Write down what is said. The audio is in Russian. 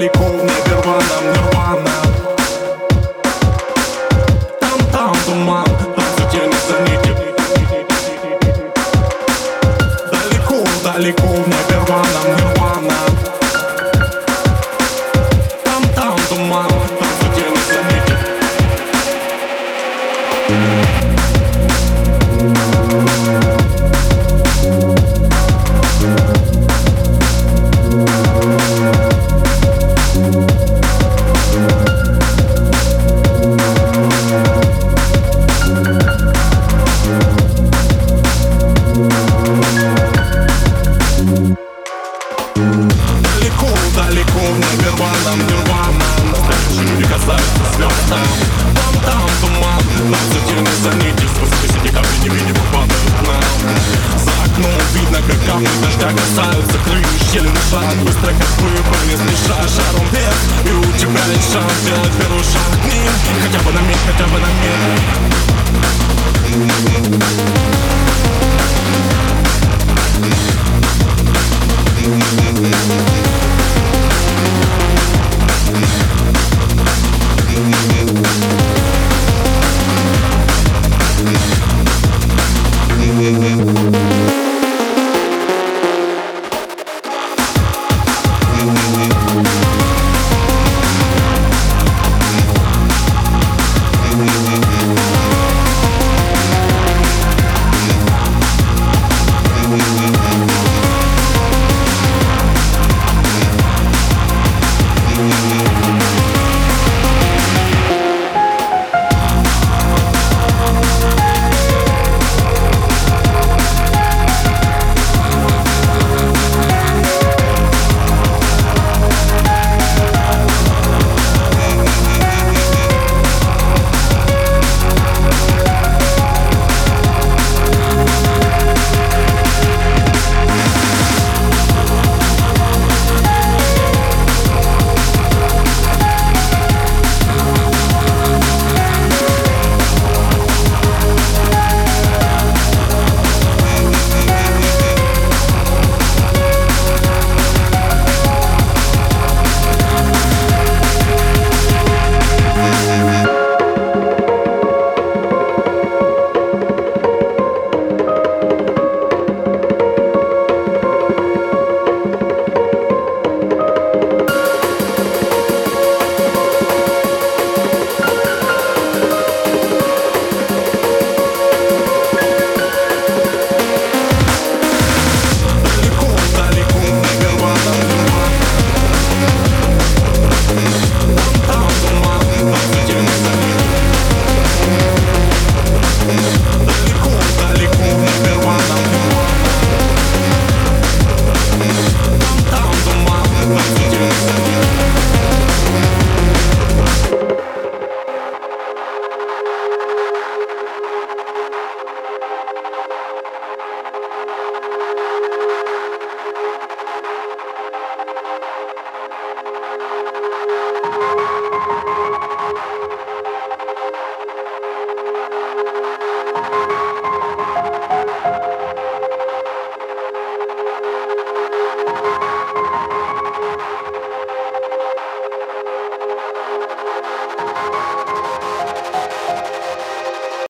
далеко в небервана, нирвана. Там, там туман, там все тянется нити Далеко, далеко в небервана, нирвана. Там, там туман, там Касаются звезд там Там, туман, все тянется нити Сквозь десяти капли невидимых падают к нам За окном видно, как капли дождя касаются крыш Еле дышат, быстро как пыль, не спеша Шаром вверх, и у тебя есть шанс Сделать первый шаг к ним Хотя бы на миг, хотя бы на миг